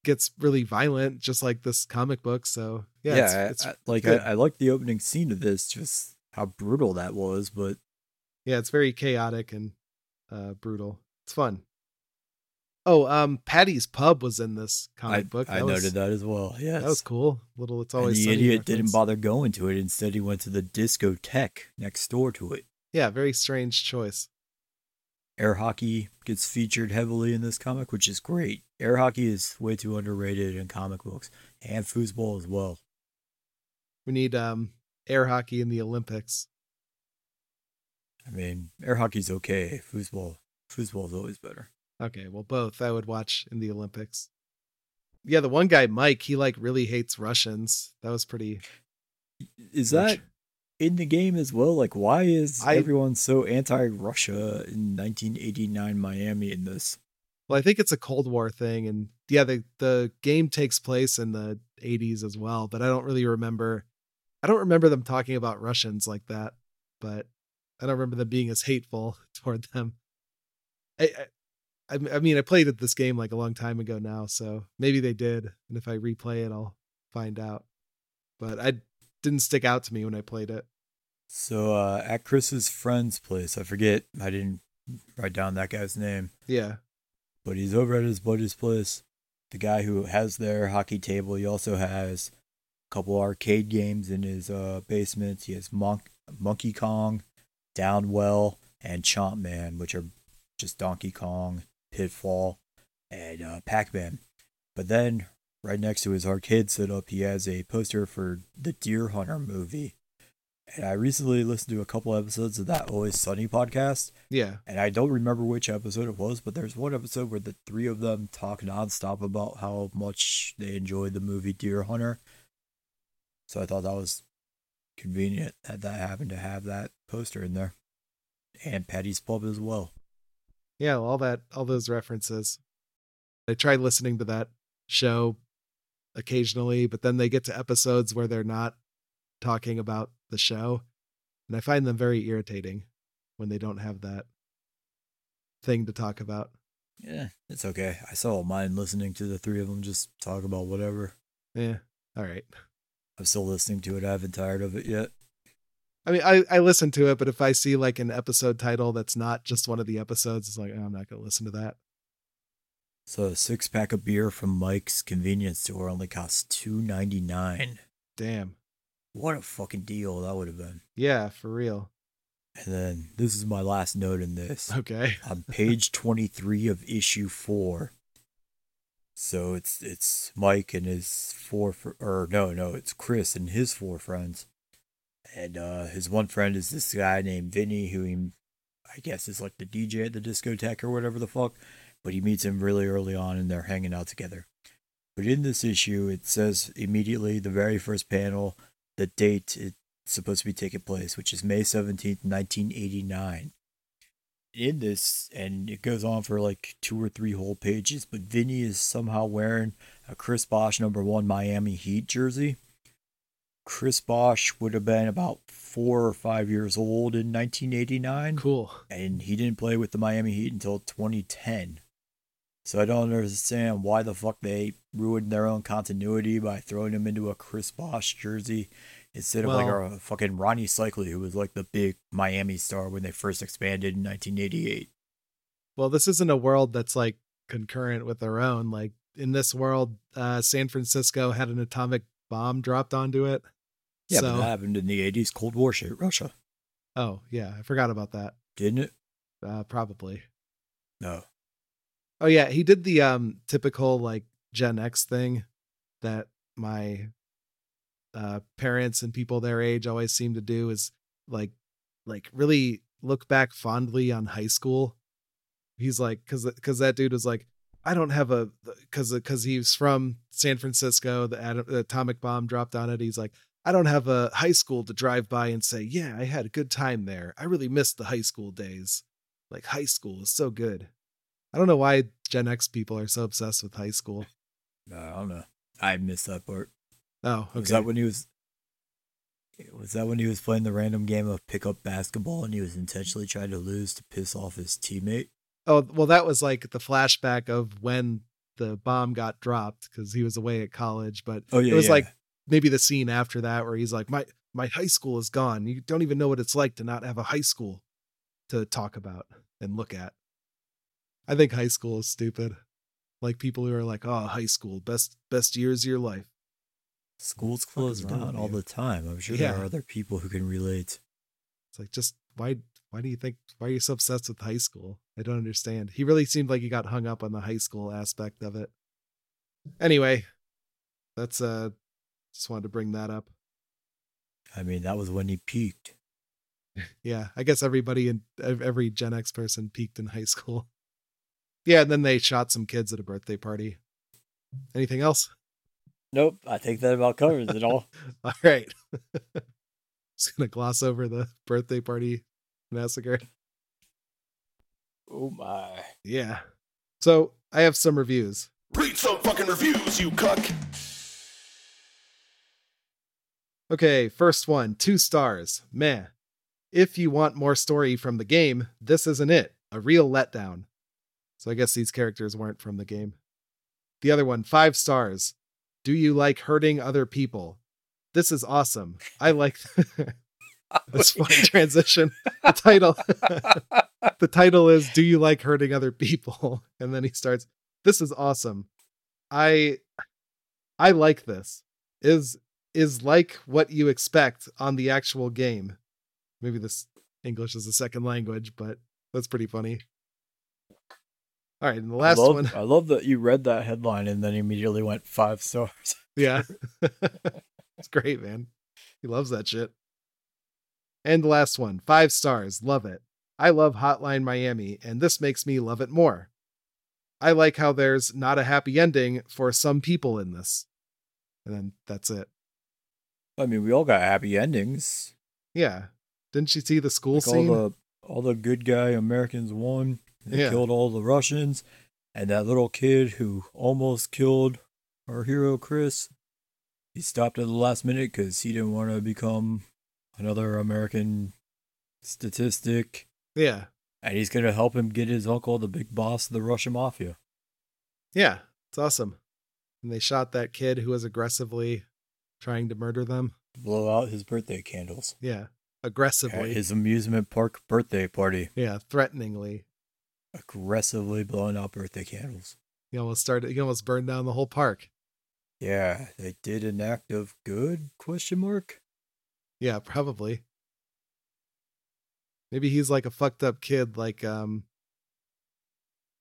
gets really violent, just like this comic book. So yeah, yeah, it's, it's I, like. I, I like the opening scene of this, just how brutal that was. But yeah, it's very chaotic and uh, brutal. It's fun. Oh, um, Paddy's Pub was in this comic I, book. I was, noted that as well. Yes, That was cool. Little, it's And always the Sunny idiot didn't bother going to it. Instead, he went to the discotheque next door to it. Yeah, very strange choice. Air hockey gets featured heavily in this comic, which is great. Air hockey is way too underrated in comic books and foosball as well. We need um air hockey in the Olympics. I mean, air hockey's okay. Foosball, foosball is always better. Okay, well, both I would watch in the Olympics. Yeah, the one guy, Mike, he like really hates Russians. That was pretty. Is that in the game as well? Like, why is I- everyone so anti-Russia in 1989 Miami in this? Well, I think it's a Cold War thing, and yeah, the the game takes place in the '80s as well. But I don't really remember. I don't remember them talking about Russians like that. But I don't remember them being as hateful toward them. I, I, I mean, I played it this game like a long time ago now, so maybe they did. And if I replay it, I'll find out. But I didn't stick out to me when I played it. So uh, at Chris's friend's place, I forget. I didn't write down that guy's name. Yeah, but he's over at his buddy's place. The guy who has their hockey table. He also has a couple arcade games in his uh, basement. He has Monk, Monkey Kong, Downwell, and Chomp Man, which are just Donkey Kong, Pitfall, and uh, Pac Man. But then, right next to his arcade setup, he has a poster for the Deer Hunter movie. And I recently listened to a couple episodes of that Always Sunny podcast, yeah, and I don't remember which episode it was, but there's one episode where the three of them talk nonstop about how much they enjoyed the movie Deer Hunter. So I thought that was convenient that that happened to have that poster in there. And Paddy's Pub as well. Yeah. All that, all those references. I try listening to that show occasionally, but then they get to episodes where they're not talking about the show, and I find them very irritating when they don't have that thing to talk about. Yeah, it's okay. I still don't mind listening to the three of them just talk about whatever. Yeah, all right. I'm still listening to it. I haven't tired of it yet. I mean, I, I listen to it, but if I see like an episode title that's not just one of the episodes, it's like, oh, I'm not going to listen to that. So a six pack of beer from Mike's convenience store only costs two ninety nine. Damn. What a fucking deal that would have been. Yeah, for real. And then this is my last note in this. Okay. On page twenty three of issue four. So it's it's Mike and his four fr- or no no it's Chris and his four friends, and uh his one friend is this guy named Vinny who he, I guess is like the DJ at the discotheque or whatever the fuck, but he meets him really early on and they're hanging out together. But in this issue, it says immediately the very first panel, the date it's supposed to be taking place, which is May seventeenth, nineteen eighty nine in this, and it goes on for like two or three whole pages, but Vinny is somehow wearing a Chris Bosh number one Miami Heat jersey. Chris Bosh would have been about four or five years old in 1989, Cool. and he didn't play with the Miami Heat until 2010. So I don't understand why the fuck they ruined their own continuity by throwing him into a Chris Bosh jersey instead of like Well- a fucking Rony Seikaly, who was like the big Miami star when they first expanded in 1988. Well, this isn't a world that's like concurrent with our own. Like in this world, uh, San Francisco had an atomic bomb dropped onto it. Yeah, so, but that happened in the 80s. Cold War shit, Russia, oh yeah, I forgot about that. didn't it? Uh, probably. No. Oh yeah, he did the um typical like Gen X thing that my uh parents and people their age always seem to do is like like really look back fondly on high school. He's like cuz cuz that dude was like I don't have a cuz cuz he's from San Francisco, the, atom, the atomic bomb dropped on it. He's like I don't have a high school to drive by and say, "Yeah, I had a good time there. I really missed the high school days." Like high school is so good. I don't know why Gen X people are so obsessed with high school. Uh, I don't know. I missed that part. Oh, okay. Was that when he was? Was that when he was playing the random game of pickup basketball and he was intentionally trying to lose to piss off his teammate? oh, well, that was like the flashback of when the bomb got dropped because he was away at college. But Oh yeah, it was yeah. like maybe the scene after that where he's like, "My my high school is gone. You don't even know what it's like to not have a high school to talk about and look at." I think high school is stupid. Like people who are like, "Oh, high school, best best years of your life." schools close down all the time. I'm sure Yeah. there are other people who can relate. It's like just why why do you think why are you so obsessed with high school? I don't understand. He really seemed like he got hung up on the high school aspect of it. Anyway, that's uh just wanted to bring that up. I mean, that was when he peaked. Yeah, I guess everybody in every Gen X person peaked in high school. Yeah, and then they shot some kids at a birthday party. Anything else? Nope, I think that about covers it all. All right. Just gonna gloss over the birthday party massacre. oh my! Yeah. So I have some reviews. Read some fucking reviews, you cuck. Okay, first one, two stars. Meh. If you want more story from the game, this isn't it. A real letdown. So I guess these characters weren't from the game. The other one, five stars. Do you like hurting other people? This is awesome. I like. That's funny transition. The title. the title is "Do you like hurting other people?" And then he starts. This is awesome. I. I like this. Is is like what you expect on the actual game. Maybe this English is a second language, but that's pretty funny. All right, and the last I love, one. I love that you read that headline and then immediately went five stars. Yeah. it's great, man. He loves that shit. And the last one, five stars. Love it. I love Hotline Miami, and this makes me love it more. I like how there's not a happy ending for some people in this. And then that's it. I mean, we all got happy endings. Yeah. Didn't you see the school Like all scene? the all the good guy Americans won. They Yeah. killed all the Russians, And that little kid who almost killed our hero Chris, he stopped at the last minute because he didn't want to become another American statistic. Yeah. And he's gonna help him get his uncle, the big boss of the Russian mafia. Yeah. It's awesome. And they shot that kid who was aggressively trying to murder them. Blow out his birthday candles Yeah. at Aggressively. his amusement park birthday party. yeah. Threateningly. Aggressively blowing out birthday candles. He almost started, he almost burned down the whole park. Yeah, they did an act of good? Question mark. Yeah, probably. Maybe he's like a fucked up kid, like um,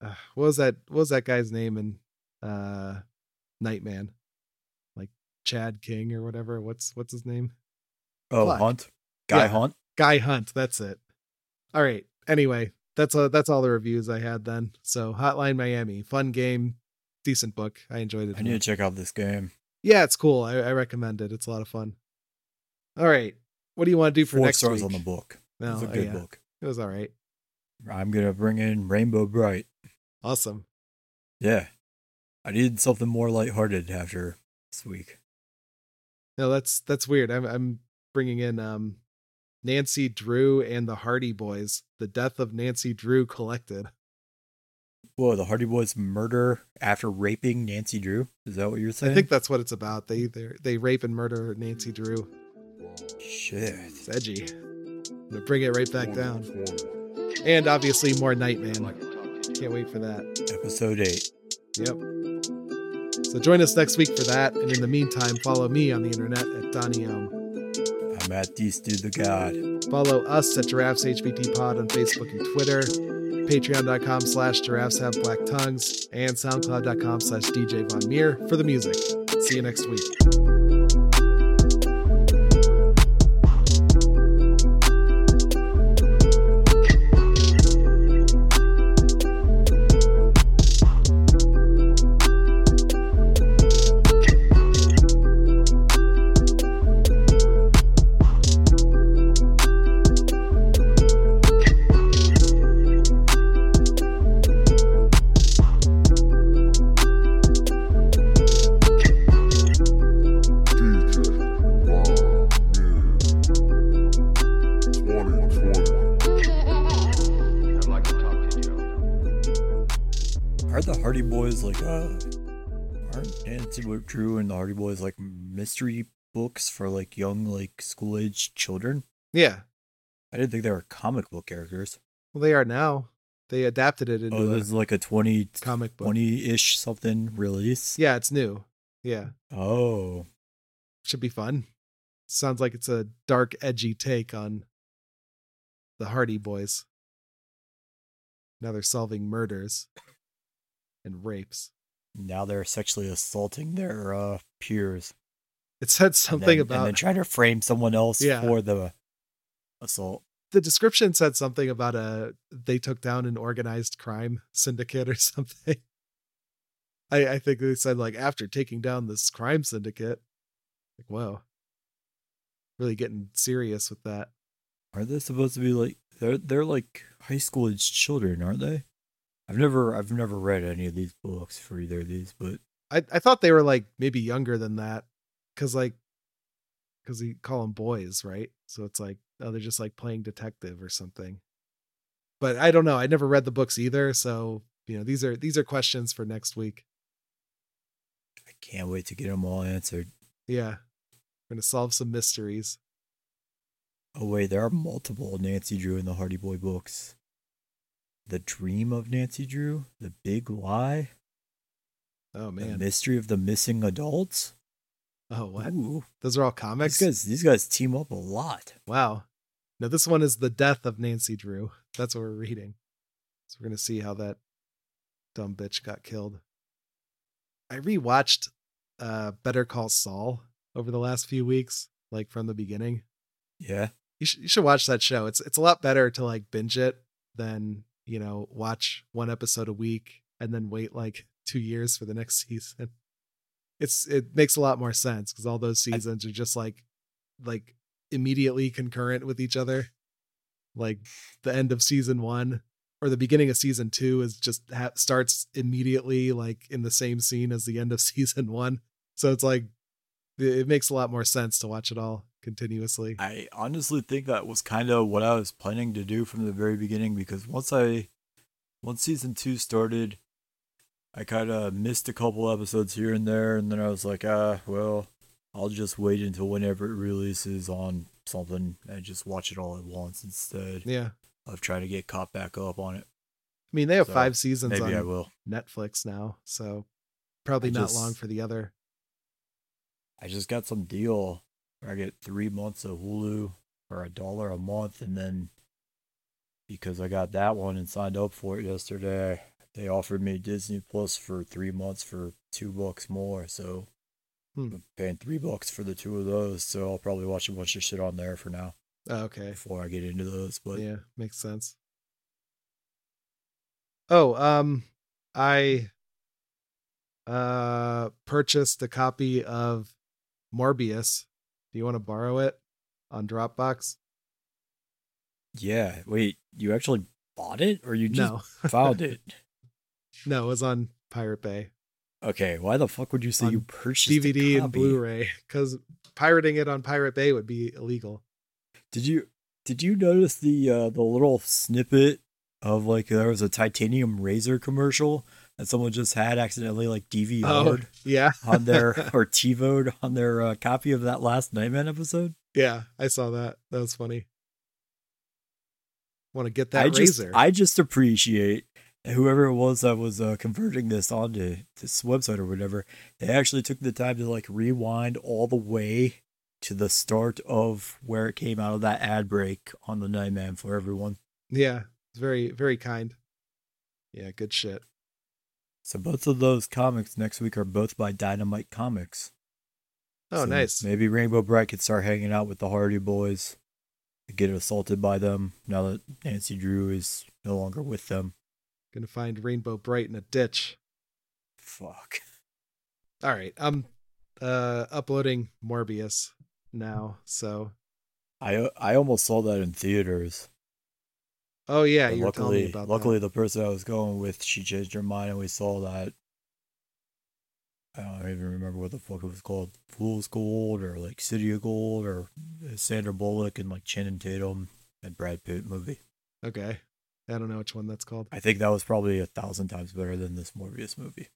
uh, what was that? What was that guy's name in uh, Nightman? Chad King or whatever. What's what's his name? Oh, Fuck. Hunt, Guy Yeah. Hunt. Guy Hunt. That's it. All right. Anyway, that's uh, that's all the reviews I had then. So Hotline Miami, fun game, decent book. I enjoyed it. I need to check out this game. Yeah, it's cool. I, I recommend it. It's a lot of fun. All right. What do you want to do for Four next stars week? on the book. No, it's a good yeah, book. It was all right. I'm gonna bring in Rainbow Brite. Awesome. Yeah, I needed something more lighthearted after this week. No, that's that's weird. I'm I'm bringing in um Nancy Drew and the Hardy Boys. The Death of Nancy Drew collected. Whoa, the Hardy Boys murder after raping Nancy Drew. Is that what you're saying? I think that's what it's about. They they they rape and murder Nancy Drew. Shit. It's edgy. I'm gonna bring it right back down. And obviously more Nightman. Can't wait for that. Episode eight. Yep. So join us next week for that. And in the meantime, follow me on the internet at Donny Ohm. I'm at These Dude the God. Follow us at Giraffes HBT Pod on Facebook and Twitter, patreon.com slash giraffes have black tongues, and soundcloud.com slash DJ Von Meer for the music. See you next week. Hardy Boys like uh aren't dancing with Drew and the Hardy Boys like mystery books for like young like school age children? Yeah. I didn't think they were comic book characters. Well, they are now. They adapted it into Oh, a this is like a 20 comic book. 20-ish something release. Yeah, it's new. Yeah. Oh, Should be fun. Sounds like it's a dark, edgy take on the Hardy Boys. Now they're solving murders and rapes. now they're sexually assaulting their uh peers. It said and something then- about and then trying to frame someone else Yeah. for the assault. the description said something about a they took down an organized crime syndicate or something. I I think they said like after taking down this crime syndicate. Like whoa. Really getting serious with that. Are they supposed to be like they're they're like high school age children, aren't they? I've never I've never read any of these books for either of these, but I I thought they were like maybe younger than that cuz like cuz you call them boys, right? So it's like oh they're just like playing detective or something. But I don't know. I never read the books either, so you know, these are these are questions for next week. I can't wait to get them all answered. Yeah. We're going to solve some mysteries. Oh wait, there are multiple Nancy Drew and the Hardy Boy books. The Dream of Nancy Drew, The Big Lie, Oh The man. Mystery of the Missing Adults. Oh what? Ooh, Those are all these comics? guys these guys team up a lot. Wow. Now this one is The Death of Nancy Drew. That's what we're reading. So we're going to see how that dumb bitch got killed. I rewatched uh Better Call Saul over the last few weeks, like from the beginning. Yeah. You should you should watch that show. It's it's a lot better to like binge it than, you know, watch one episode a week and then wait like 2 years for the next season. It's it makes a lot more sense cuz all those seasons are just like like immediately concurrent with each other. Like the end of season 1 or the beginning of season two is just ha- starts immediately like in the same scene as the end of season one. So it's like it makes a lot more sense to watch it all continuously. I honestly think that was kind of what I was planning to do from the very beginning because once I, once season two started, I kind of missed a couple episodes here and there, and then I was like, ah, well, I'll just wait until whenever it releases on something and just watch it all at once instead Yeah. of trying to get caught back up on it. I mean, they have So, five seasons Maybe I on will. Netflix now, so probably I not just- long for the other. I just got some deal I get three months of Hulu for a dollar a month, and then because I got that one and signed up for it yesterday, they offered me Disney Plus for three months for two bucks more. So Hmm. I'm paying three bucks for the two of those. So I'll probably watch a bunch of shit on there for now Oh, okay. before I get into those. But yeah, makes sense. Oh, um I uh purchased a copy of Morbius. Do you want to borrow it on Dropbox? yeah, wait, you actually bought it or you just No. found it? no, it was on Pirate Bay. Okay, why the fuck would you say On you purchased a DVD and? Blu-ray cuz pirating it on Pirate Bay would be illegal. Did you did you notice the uh the little snippet of like there was a titanium razor commercial that someone just had accidentally like Oh, DVR'd yeah. on their or TiVoed on their uh, copy of that last Nightman episode? yeah, I saw that. That was funny. Want to get that I just razor. I just appreciate whoever it was that was uh, converting this onto this website or whatever. They actually took the time to like rewind all the way to the start of where it came out of that ad break on the Nightman for everyone. yeah, it's very very kind. Yeah, good shit. So both of those comics next week are both by Dynamite Comics. Oh, So nice. Maybe Rainbow Brite could start hanging out with the Hardy Boys, get assaulted by them now that Nancy Drew is no longer with them. Gonna find Rainbow Brite in a ditch. Fuck. All right, I'm uh uploading Morbius now. So, I I almost saw that in theaters. Oh yeah, you were telling luckily, me about luckily that. the person I was going with, she changed her mind, and we saw that. I don't even remember what the fuck it was called, Fool's Gold or like City of Gold or uh, Sandra Bullock and like Channing Tatum and Brad Pitt movie. Okay, I don't know which one that's called. I think that was probably a thousand times better than this Morbius movie.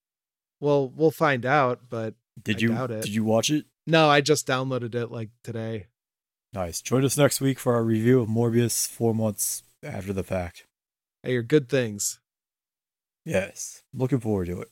Well, we'll find out. But Did I you doubt it. did you watch it? no, I just downloaded it like today. Nice. Join us next week for our review of Morbius four months after the fact. I hear good things. Yes. Looking forward to it.